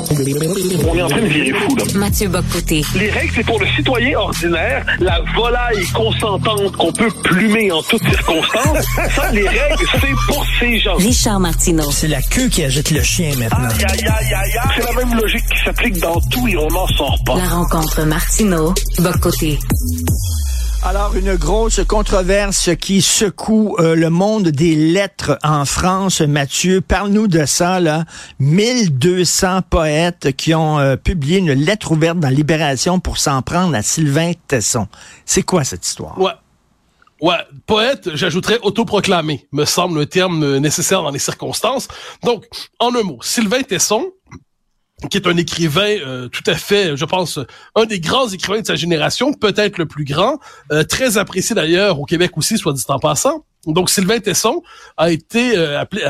On est en train de virer fou, là. Mathieu Bocoté. Les règles, c'est pour le citoyen ordinaire, la volaille consentante qu'on peut plumer en toutes circonstances. Ça, les règles, c'est pour ces gens. Richard Martineau. C'est la queue qui agite le chien maintenant. Aïe, aïe, aïe, aïe, aïe. C'est la même logique qui s'applique dans tout et on n'en sort pas. La rencontre Martineau. Alors, une grosse controverse qui secoue euh, le monde des lettres en France. Mathieu, parle-nous de ça, là. 1200 poètes qui ont euh, publié une lettre ouverte dans Libération pour s'en prendre à Sylvain Tesson. C'est quoi cette histoire? Ouais. Ouais, poète, j'ajouterais autoproclamé, me semble un terme nécessaire dans les circonstances. Donc, en un mot, Sylvain Tesson, qui est un écrivain euh, tout à fait, je pense, un des grands écrivains de sa génération, peut-être le plus grand, euh, très apprécié d'ailleurs au Québec aussi, soit dit en passant. Donc Sylvain Tesson a été euh, appelé,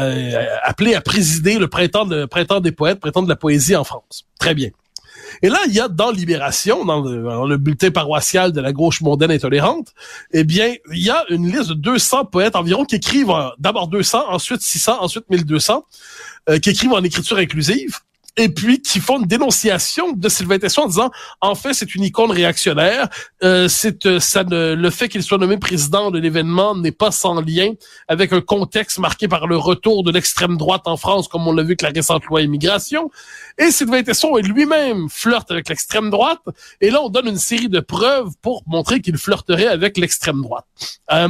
appelé à présider le printemps, de, printemps des poètes, printemps de la poésie en France. Très bien. Et là, il y a dans Libération, dans le, bulletin paroissial de la gauche mondaine intolérante, eh bien, il y a une liste de 200 poètes environ qui écrivent d'abord 200, ensuite 600, ensuite 1200, qui écrivent en écriture inclusive et puis qui font une dénonciation de Sylvain Tesson en disant en fait c'est une icône réactionnaire. Euh, c'est euh, ça ne, le fait qu'il soit nommé président de l'événement n'est pas sans lien avec un contexte marqué par le retour de l'extrême droite en France comme on l'a vu avec la récente loi immigration. Et Sylvain Tesson lui-même flirte avec l'extrême droite. Et là on donne une série de preuves pour montrer qu'il flirterait avec l'extrême droite. Euh,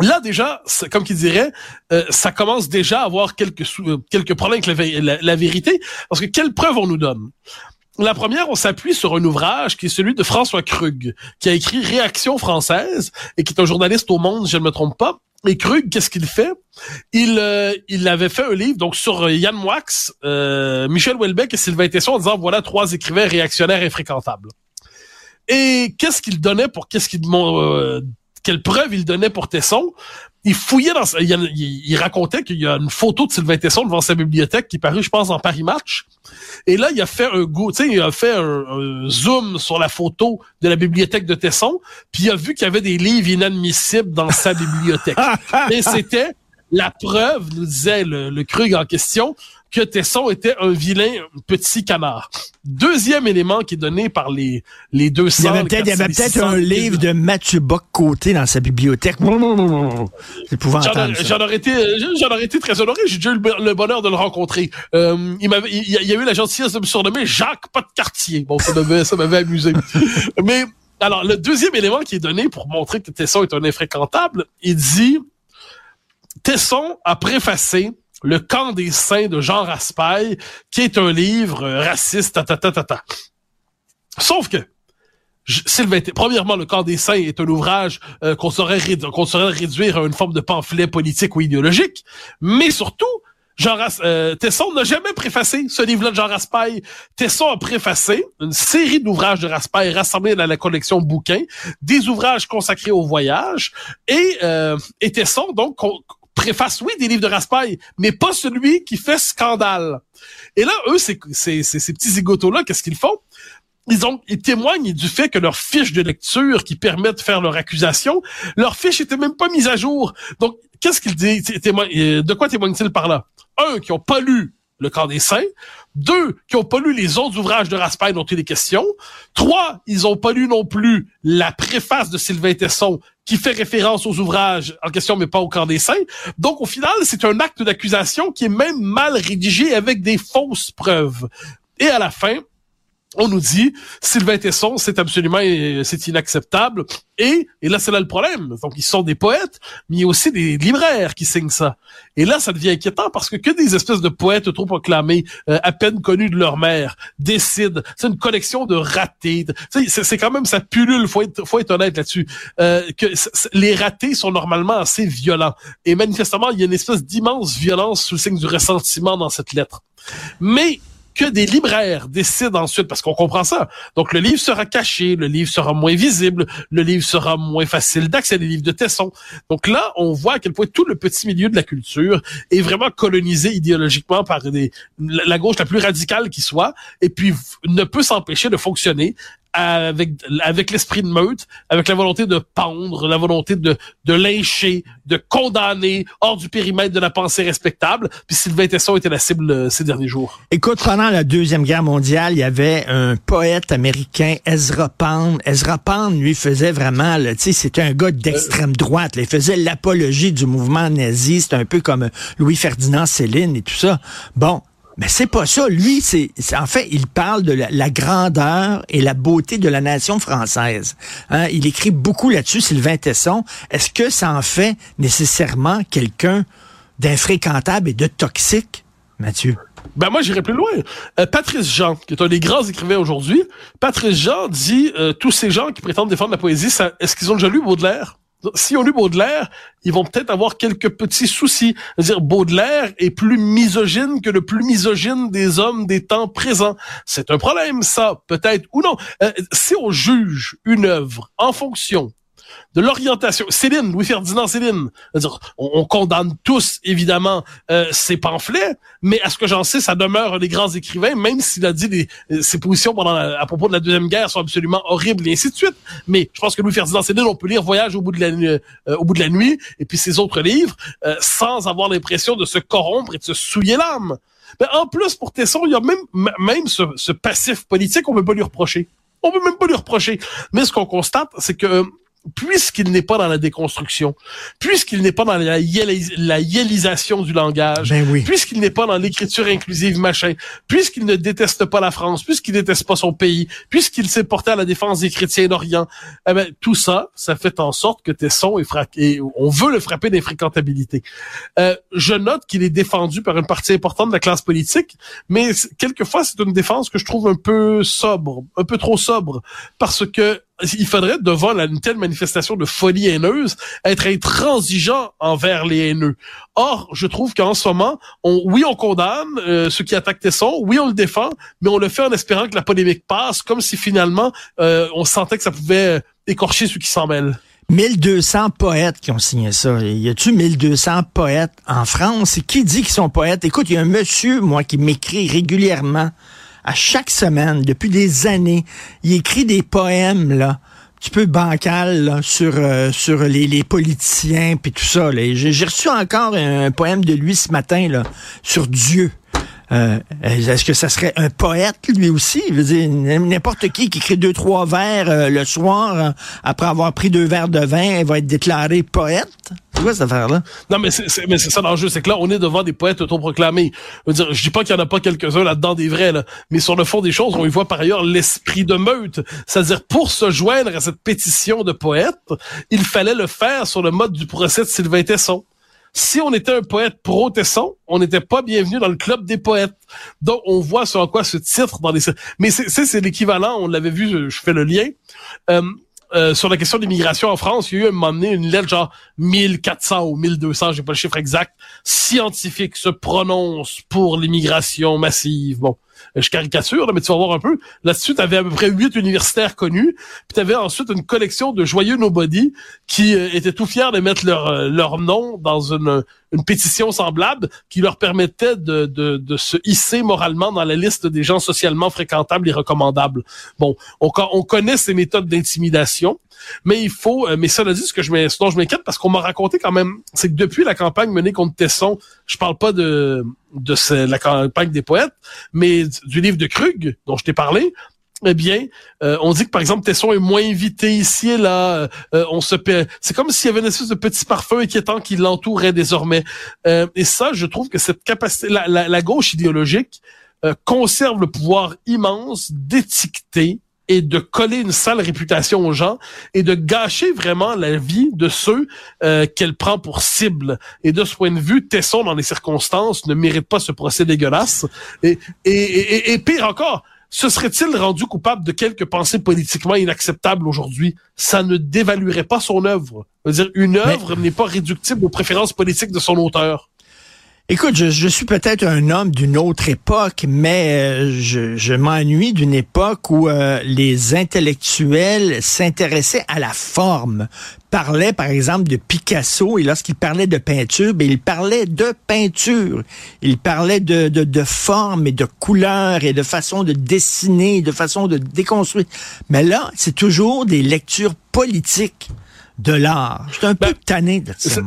Là déjà, comme qui dirait, euh, ça commence déjà à avoir quelques euh, quelques problèmes avec la, vérité, parce que quelles preuves on nous donne? La première, on s'appuie sur un ouvrage qui est celui de François Krug, qui a écrit Réaction française et qui est un journaliste au Monde, je ne me trompe pas. Et Krug, qu'est-ce qu'il fait? Il euh, il avait fait un livre donc sur Yann Moix, Michel Houellebecq et Sylvain Tesson en disant voilà trois écrivains réactionnaires infréquentables. Et qu'est-ce qu'il donnait pour qu'est-ce qu'il quelle preuve il donnait pour Tesson. Il fouillait dans il, il, racontait qu'il y a une photo de Sylvain Tesson devant sa bibliothèque qui parut, je pense, en Paris Match. Et là, il a fait un sais, il a fait un, zoom sur la photo de la bibliothèque de Tesson, puis il a vu qu'il y avait des livres inadmissibles dans sa bibliothèque. Et c'était la preuve, nous disait le, le Krug en question, que Tesson était un vilain petit canard. Deuxième élément qui est donné par les, les deux Il y avait peut-être un livre de Mathieu Bock-Côté dans sa bibliothèque. C'est épouvantable. J'en aurais été, j'en aurais été très honoré. J'ai déjà eu le bonheur de le rencontrer. Euh, il m'avait, il, y a eu la gentillesse de me surnommer Jacques Pas de quartier. Bon, ça m'avait, ça m'avait amusé. Mais, alors, le deuxième élément qui est donné pour montrer que Tesson est un infréquentable, il dit, Tesson a préfacé le camp des saints de Jean Raspail, qui est un livre raciste, ta, ta, ta, ta, ta. Sauf que, Sylvain, premièrement, le camp des saints est un ouvrage euh, qu'on saurait, réduire à une forme de pamphlet politique ou idéologique, mais surtout, Jean euh, Tesson n'a jamais préfacé ce livre-là de Jean Raspail. Tesson a préfacé une série d'ouvrages de Raspail rassemblés dans la collection bouquins, des ouvrages consacrés au voyage, et, euh, et Tesson, donc, préface, oui, des livres de Raspail, mais pas celui qui fait scandale. Et là, eux, ces, ces, petits zigotos-là, qu'est-ce qu'ils font? Ils, ont, ils témoignent du fait que leur fiche de lecture qui permet de faire leur accusation, leur fiche était même pas mise à jour. Donc, qu'est-ce qu'ils disent? Euh, de quoi témoignent-ils par là? Un, qui ont pas lu le camp des saints. Deux, qui ont pas lu les autres ouvrages de Raspail dont il est question. Trois, ils ont pas lu non plus la préface de Sylvain Tesson qui fait référence aux ouvrages en question, mais pas au camp des saints. Donc, au final, c'est un acte d'accusation qui est même mal rédigé avec des fausses preuves. Et à la fin, on nous dit Sylvain Tesson, c'est absolument c'est inacceptable. Et, et là, c'est là le problème. Donc, ils sont des poètes, mais il y a aussi des libraires qui signent ça. Et là, ça devient inquiétant parce que que des espèces de poètes trop proclamés, euh, à peine connus de leur mère, décident. C'est une collection de ratés. C'est quand même ça pullule, faut être, faut être honnête là-dessus. Euh, que les ratés sont normalement assez violents. Et manifestement, il y a une espèce d'immense violence sous le signe du ressentiment dans cette lettre. Mais que des libraires décident ensuite, parce qu'on comprend ça. Donc, le livre sera caché, le livre sera moins visible, le livre sera moins facile d'accès, les livres de Tesson. Donc là, on voit à quel point tout le petit milieu de la culture est vraiment colonisé idéologiquement par des, la gauche la plus radicale qui soit, et puis ne peut s'empêcher de fonctionner avec avec l'esprit de meute, avec la volonté de pendre, la volonté de de lyncher, de condamner hors du périmètre de la pensée respectable. Puis Sylvain Tesson était la cible euh, ces derniers jours. Écoute, pendant la deuxième guerre mondiale, il y avait un poète américain, Ezra Pound. Ezra Pound, lui, faisait vraiment, tu sais, c'était un gars d'extrême droite. Là. Il faisait l'apologie du mouvement nazi. C'était un peu comme Louis Ferdinand Céline et tout ça. Bon, mais c'est pas ça. Lui, c'est en fait, il parle de la, grandeur et la beauté de la nation française. Hein? Il écrit beaucoup là-dessus, Sylvain Tesson. Est-ce que ça en fait nécessairement quelqu'un d'infréquentable et de toxique, Mathieu? Ben moi j'irai plus loin. Euh, Patrice Jean, qui est un des grands écrivains aujourd'hui, Patrice Jean dit euh, tous ces gens qui prétendent défendre la poésie, est-ce qu'ils ont déjà lu Baudelaire? Si on lu Baudelaire, ils vont peut-être avoir quelques petits soucis. C'est-à-dire, Baudelaire est plus misogyne que le plus misogyne des hommes des temps présents. C'est un problème, ça, peut-être, ou non. Euh, si on juge une œuvre en fonction de l'orientation. Céline, Louis-Ferdinand Céline. on, condamne tous, évidemment, euh, ses pamphlets, mais à ce que j'en sais, ça demeure un des grands écrivains, même s'il a dit des, euh, ses positions pendant à propos de la Deuxième Guerre sont absolument horribles et ainsi de suite. Mais je pense que Louis-Ferdinand Céline, on peut lire Voyage au bout de la, nuit, euh, au bout de la nuit et puis ses autres livres sans avoir l'impression de se corrompre et de se souiller l'âme. Mais en plus, pour Tesson, il y a même, même ce, ce passif politique, on peut pas lui reprocher. On peut même pas lui reprocher. Mais ce qu'on constate, c'est que puisqu'il n'est pas dans la déconstruction, puisqu'il n'est pas dans la, yélisation du langage, ben puisqu'il n'est pas dans l'écriture inclusive, machin, puisqu'il ne déteste pas la France, puisqu'il déteste pas son pays, puisqu'il s'est porté à la défense des chrétiens d'Orient, eh ben, tout ça, ça fait en sorte que Tesson est frappé, on veut le frapper d'infréquentabilité. Euh, je note qu'il est défendu par une partie importante de la classe politique, mais quelquefois, c'est une défense que je trouve un peu sobre, un peu trop sobre, parce que il faudrait, devant une telle manifestation de folie haineuse, être intransigeant envers les haineux. Or, je trouve qu'en ce moment, on, oui, on condamne euh, ceux qui attaquent Tesson, oui, on le défend, mais on le fait en espérant que la polémique passe, comme si finalement, euh, on sentait que ça pouvait écorcher ceux qui s'en mêlent. 1200 poètes qui ont signé ça. Y a-tu 1200 poètes en France? Qui dit qu'ils sont poètes? Écoute, il y a un monsieur, moi, qui m'écrit régulièrement à chaque semaine, depuis des années, il écrit des poèmes, là, un petit peu bancal sur euh, sur les, les politiciens puis tout ça. J'ai reçu encore un, poème de lui ce matin là sur Dieu. Euh, Est-ce que ça serait un poète lui aussi? Je dire, n'importe qui qui écrit deux, trois vers euh, le soir, euh, après avoir pris deux verres de vin, va être déclaré poète? C'est quoi cette affaire-là? Non, mais c'est, mais c'est ça l'enjeu, c'est que là, on est devant des poètes autoproclamés. Je veux je dis pas qu'il y en a pas quelques-uns là-dedans des vrais, mais sur le fond des choses, on y voit par ailleurs l'esprit de meute. C'est-à-dire, pour se joindre à cette pétition de poètes, il fallait le faire sur le mode du procès de Sylvain Tesson si on était un poète pro-Tesson, on n'était pas bienvenu dans le club des poètes. Donc, on voit sur quoi ce titre dans les... Mais c'est l'équivalent, on l'avait vu, je fais le lien. Euh, euh, sur la question de l'immigration en France, il y a eu un moment donné une lettre genre 1400 ou 1200, j'ai pas le chiffre exact, scientifique se prononce pour l'immigration massive. Je caricature, mais tu vas voir un peu. Là-dessus, tu avais à peu près huit universitaires connus, puis tu avais ensuite une collection de joyeux nobody qui euh, étaient tout fiers de mettre leur, euh, leur nom dans une, une pétition semblable qui leur permettait de, de, de, se hisser moralement dans la liste des gens socialement fréquentables et recommandables. Bon, on, on connaît ces méthodes d'intimidation. Mais il faut, euh, mais ça dit, ce que je dont je m'inquiète, parce qu'on m'a raconté quand même, c'est que depuis la campagne menée contre Tesson, je parle pas de, de la campagne des poètes, mais du livre de Krug, dont je t'ai parlé, eh bien, euh, on dit que par exemple Tesson est moins invité ici et là. Euh, on se c'est comme s'il y avait une espèce de petit parfum inquiétant qui l'entourait désormais. et ça, je trouve que cette capacité, la, la gauche idéologique conserve le pouvoir immense d'étiqueter et de coller une sale réputation aux gens et de gâcher vraiment la vie de ceux euh, qu'elle prend pour cible. Et de ce point de vue, Tesson, dans les circonstances, ne mérite pas ce procès dégueulasse. Et, et, et, pire encore, se serait-il rendu coupable de quelques pensées politiquement inacceptables aujourd'hui? Ça ne dévaluerait pas son œuvre. dire, une œuvre n'est pas réductible aux préférences politiques de son auteur. Écoute, je, je suis peut-être un homme d'une autre époque, mais euh, je, je m'ennuie d'une époque où euh, les intellectuels s'intéressaient à la forme, parlaient par exemple de Picasso, et lorsqu'il parlait de peinture, ben, il parlait de peinture. Il parlait de, de, de forme et de couleur et de façon de dessiner, de façon de déconstruire. Mais là, c'est toujours des lectures politiques de l'art. Je suis un peu Ben, tanné de ça.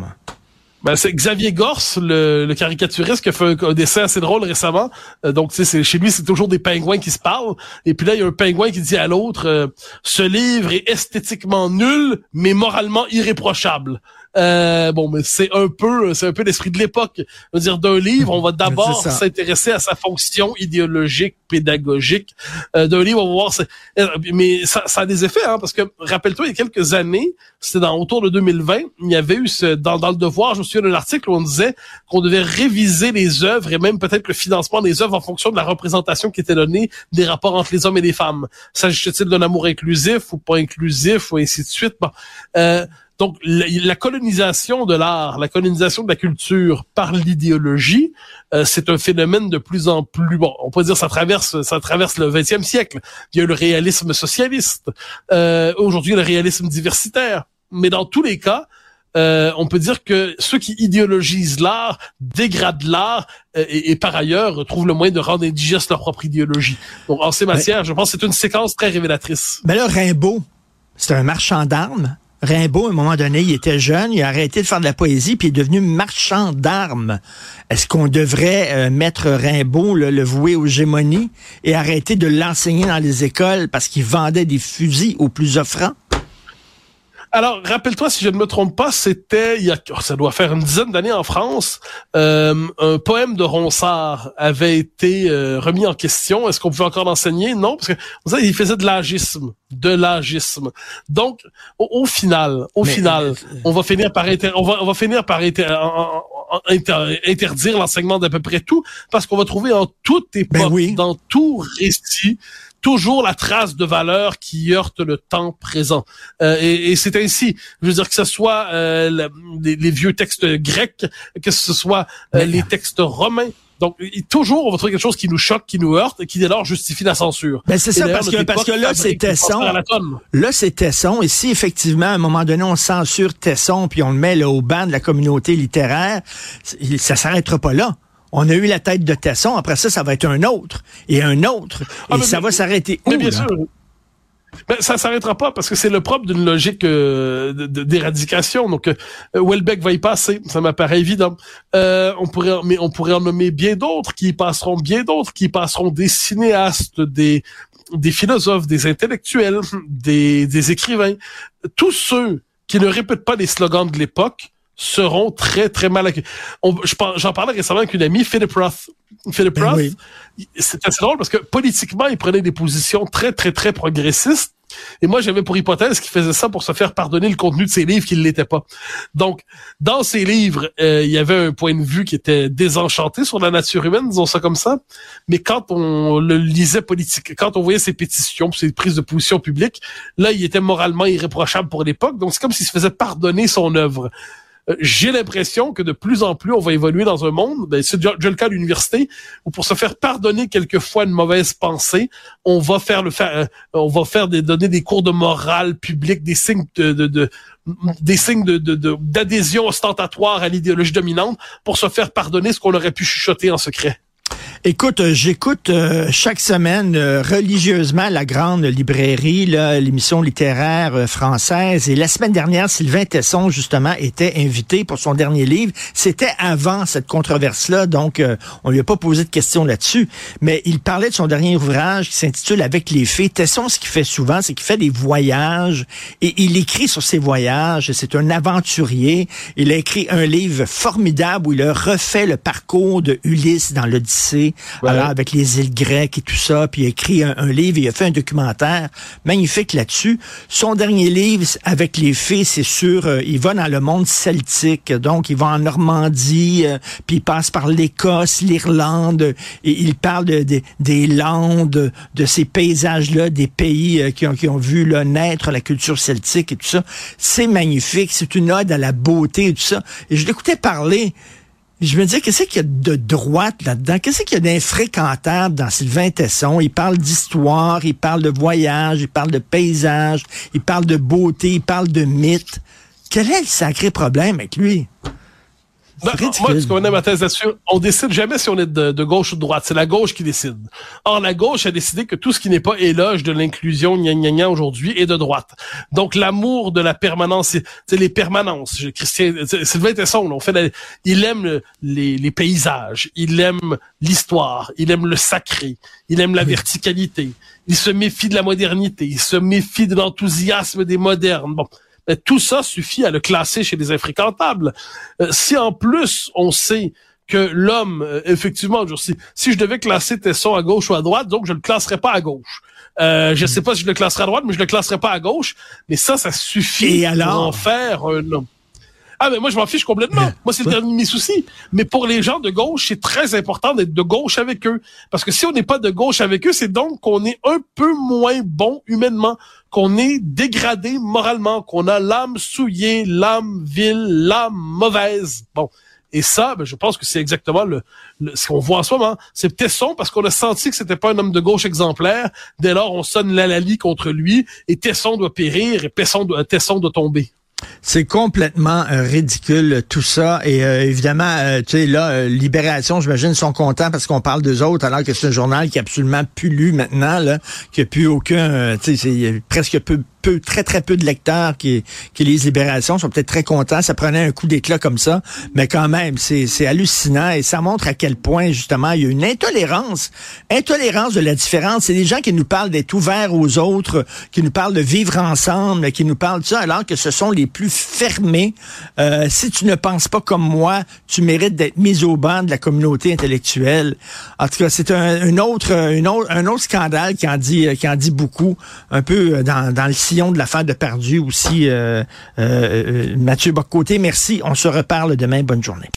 Ben, c'est Xavier Gorce, le, le caricaturiste, qui a fait un, un dessin assez drôle récemment. Euh, donc, tu sais, c'est- chez lui, c'est toujours des pingouins qui se parlent. Et puis là, il y a un pingouin qui dit à l'autre, euh, ce livre est esthétiquement nul, mais moralement irréprochable. Euh, bon, mais c'est un peu, c'est un peu l'esprit de l'époque. Dire, d'un livre, on va d'abord s'intéresser à sa fonction idéologique, pédagogique. Euh, d'un livre, on va voir, euh, mais ça, ça a des effets, hein, parce que rappelle-toi, il y a quelques années, c'était dans autour de 2020, il y avait eu ce, dans, dans le devoir, je me souviens d'un article où on disait qu'on devait réviser les œuvres et même peut-être le financement des œuvres en fonction de la représentation qui était donnée des rapports entre les hommes et les femmes. S'agissait-il d'un amour inclusif ou pas inclusif ou ainsi de suite? Bon. Euh, donc, la, la colonisation de l'art, la colonisation de la culture par l'idéologie, euh, c'est un phénomène de plus en plus bon. On peut dire ça traverse, ça traverse le 20e siècle. Il y a eu le réalisme socialiste, euh, aujourd'hui le réalisme diversitaire. Mais dans tous les cas, euh, on peut dire que ceux qui idéologisent l'art dégradent l'art euh, et, et par ailleurs trouvent le moyen de rendre indigeste leur propre idéologie. Donc en ces matières, je pense que c'est une séquence très révélatrice. Mais là, Rimbaud, c'est un marchand d'armes. Rimbaud, à un moment donné, il était jeune, il a arrêté de faire de la poésie, puis il est devenu marchand d'armes. Est-ce qu'on devrait euh, mettre Rimbaud, le, le vouer aux gémonies, et arrêter de l'enseigner dans les écoles parce qu'il vendait des fusils aux plus offrants? Alors, rappelle-toi, si je ne me trompe pas, c'était, il y a, oh, ça doit faire une dizaine d'années en France, euh, un poème de Ronsard avait été euh, remis en question. Est-ce qu'on pouvait encore l'enseigner? Non, parce que vous savez, il faisait de l'agisme, de l'agisme. Donc, au, au final, au Mais- final, on va finir par inter- on va, on va finir par inter- en- en- en- inter- interdire l'enseignement d'à peu près tout, parce qu'on va trouver en toute époque, Ben oui. dans tout récit, toujours la trace de valeur qui heurte le temps présent. Euh, et et c'est ainsi, je veux dire que ce soit euh, la- les, les vieux textes grecs, que ce soit euh, les textes romains. Donc, toujours, on va trouver quelque chose qui nous choque, qui nous heurte, et qui dès lors justifie la censure. Ben, c'est ça, parce que, parce que là, c'est Tesson. Là, c'est Tesson. Et si, effectivement, à un moment donné, on censure Tesson, puis on le met là, au banc de la communauté littéraire, ça s'arrêtera pas là. On a eu la tête de Tesson. Après ça, ça va être un autre. Et un autre. Ah, et mais- ça va s'arrêter où, Mais bien là? sûr. Ben, ça s'arrêtera pas parce que c'est le propre d'une logique euh, d'éradication. Donc, euh, Welbeck va y passer, ça m'apparaît évident. Euh, on pourrait, en- mais on pourrait en nommer bien d'autres qui y passeront, bien d'autres qui y passeront, des cinéastes, des des philosophes, des intellectuels, des, des écrivains. Tous ceux qui ne répètent pas les slogans de l'époque seront très très mal accueillis. J'en parlais récemment avec une amie, Philip Roth. Philip Ben Roth, oui. c'est assez drôle parce que politiquement, il prenait des positions très, très, très progressistes. Et moi, j'avais pour hypothèse qu'il faisait ça pour se faire pardonner le contenu de ses livres qui ne l'était pas. Donc, dans ses livres, euh, il y avait un point de vue qui était désenchanté sur la nature humaine, disons ça comme ça. Mais quand on le lisait politique, quand on voyait ses pétitions, ses prises de position publiques, là, il était moralement irréprochable pour l'époque. Donc, c'est comme s'il se faisait pardonner son œuvre. Euh, J'ai l'impression que de plus en plus, on va évoluer dans un monde, ben, c'est déjà le cas à l'université, où pour se faire pardonner quelquefois une mauvaise pensée, on va faire le faire, euh, on va faire des donner des cours de morale publique, des signes de, de, de- des signes de de- de- d'adhésion ostentatoire à l'idéologie dominante pour se faire pardonner ce qu'on aurait pu chuchoter en secret. Écoute, euh, j'écoute euh, chaque semaine euh, religieusement la grande librairie, l'émission littéraire euh, française. Et la semaine dernière, Sylvain Tesson, justement, était invité pour son dernier livre. C'était avant cette controverse-là, donc euh, on lui a pas posé de questions là-dessus. Mais il parlait de son dernier ouvrage qui s'intitule Avec les fées. Tesson, ce qu'il fait souvent, c'est qu'il fait des voyages et il écrit sur ses voyages. C'est un aventurier. Il a écrit un livre formidable où il a refait le parcours de Ulysse dans l'Odyssée, Alors avec les îles grecques et tout ça. Puis il a écrit un, livre, il a fait un documentaire magnifique là-dessus. Son dernier livre avec les fées, c'est sur, euh, il va dans le monde celtique, donc il va en Normandie, euh, puis il passe par l'Écosse, l'Irlande, et il parle de- des landes, de ces paysages-là, des pays euh, qui, ont, qui ont vu là, naître la culture celtique et tout ça. C'est magnifique, c'est une ode à la beauté et tout ça. Et je l'écoutais parler. Je me dis, qu'est-ce qu'il y a de droite là-dedans? Qu'est-ce qu'il y a d'infréquentable dans Sylvain Tesson? Il parle d'histoire, il parle de voyage, il parle de paysage, il parle de beauté, il parle de mythe. Quel est le sacré problème avec lui? Non, moi, ce qu'on a ma thèse là-dessus, on décide jamais si on est de, de gauche ou de droite. C'est la gauche qui décide. Or, la gauche a décidé que tout ce qui n'est pas éloge de l'inclusion gna, gna, gna aujourd'hui est de droite. Donc, l'amour de la permanence, c'est les permanences. Christian, Sylvain Tesson, on fait il aime les, les paysages, il aime l'histoire, il aime le sacré, il aime la verticalité, il se méfie de la modernité, il se méfie de l'enthousiasme des modernes. Bon, tout ça suffit à le classer chez les infréquentables. Euh, si en plus on sait que l'homme, euh, effectivement, si, si je devais classer Tesson à gauche ou à droite, donc je le classerais pas à gauche. Euh, je sais pas si je le classerais à droite, mais je le classerais pas à gauche. Mais ça, ça suffit Et alors? pour en faire un homme. Ah, mais moi, je m'en fiche complètement. Moi, c'est le dernier de mes soucis. Mais pour les gens de gauche, c'est très important d'être de gauche avec eux. Parce que si on n'est pas de gauche avec eux, c'est donc qu'on est un peu moins bon humainement, qu'on est dégradé moralement, qu'on a l'âme souillée, l'âme vile, l'âme mauvaise. Bon. Et ça, ben, je pense que c'est exactement le, ce qu'on voit en ce moment. C'est Tesson parce qu'on a senti que c'était pas un homme de gauche exemplaire. Dès lors, on sonne l'alali contre lui et Tesson doit périr et Tesson doit, Tesson doit tomber. C'est complètement euh, ridicule tout ça. Et euh, évidemment euh, tu sais là euh, Libération j'imagine sont contents parce qu'on parle d'eux autres alors que c'est un journal qui est absolument plus lu maintenant là qui a plus aucun tu sais presque peu peu, très, très peu de lecteurs qui, qui lisent Libération, sont peut-être très contents. Ça prenait un coup d'éclat comme ça. Mais quand même, c'est, hallucinant et ça montre à quel point, justement, il y a une intolérance. Intolérance de la différence. C'est des gens qui nous parlent d'être ouverts aux autres, qui nous parlent de vivre ensemble, qui nous parlent de ça, alors que ce sont les plus fermés. Euh, si tu ne penses pas comme moi, tu mérites d'être mis au banc de la communauté intellectuelle. En tout cas, c'est un, un autre, une autre, un autre scandale qui en dit, qui en dit beaucoup, un peu dans, dans le de l'affaire de Perdu aussi, euh, euh, Mathieu Boccoté. Merci. On se reparle demain. Bonne journée.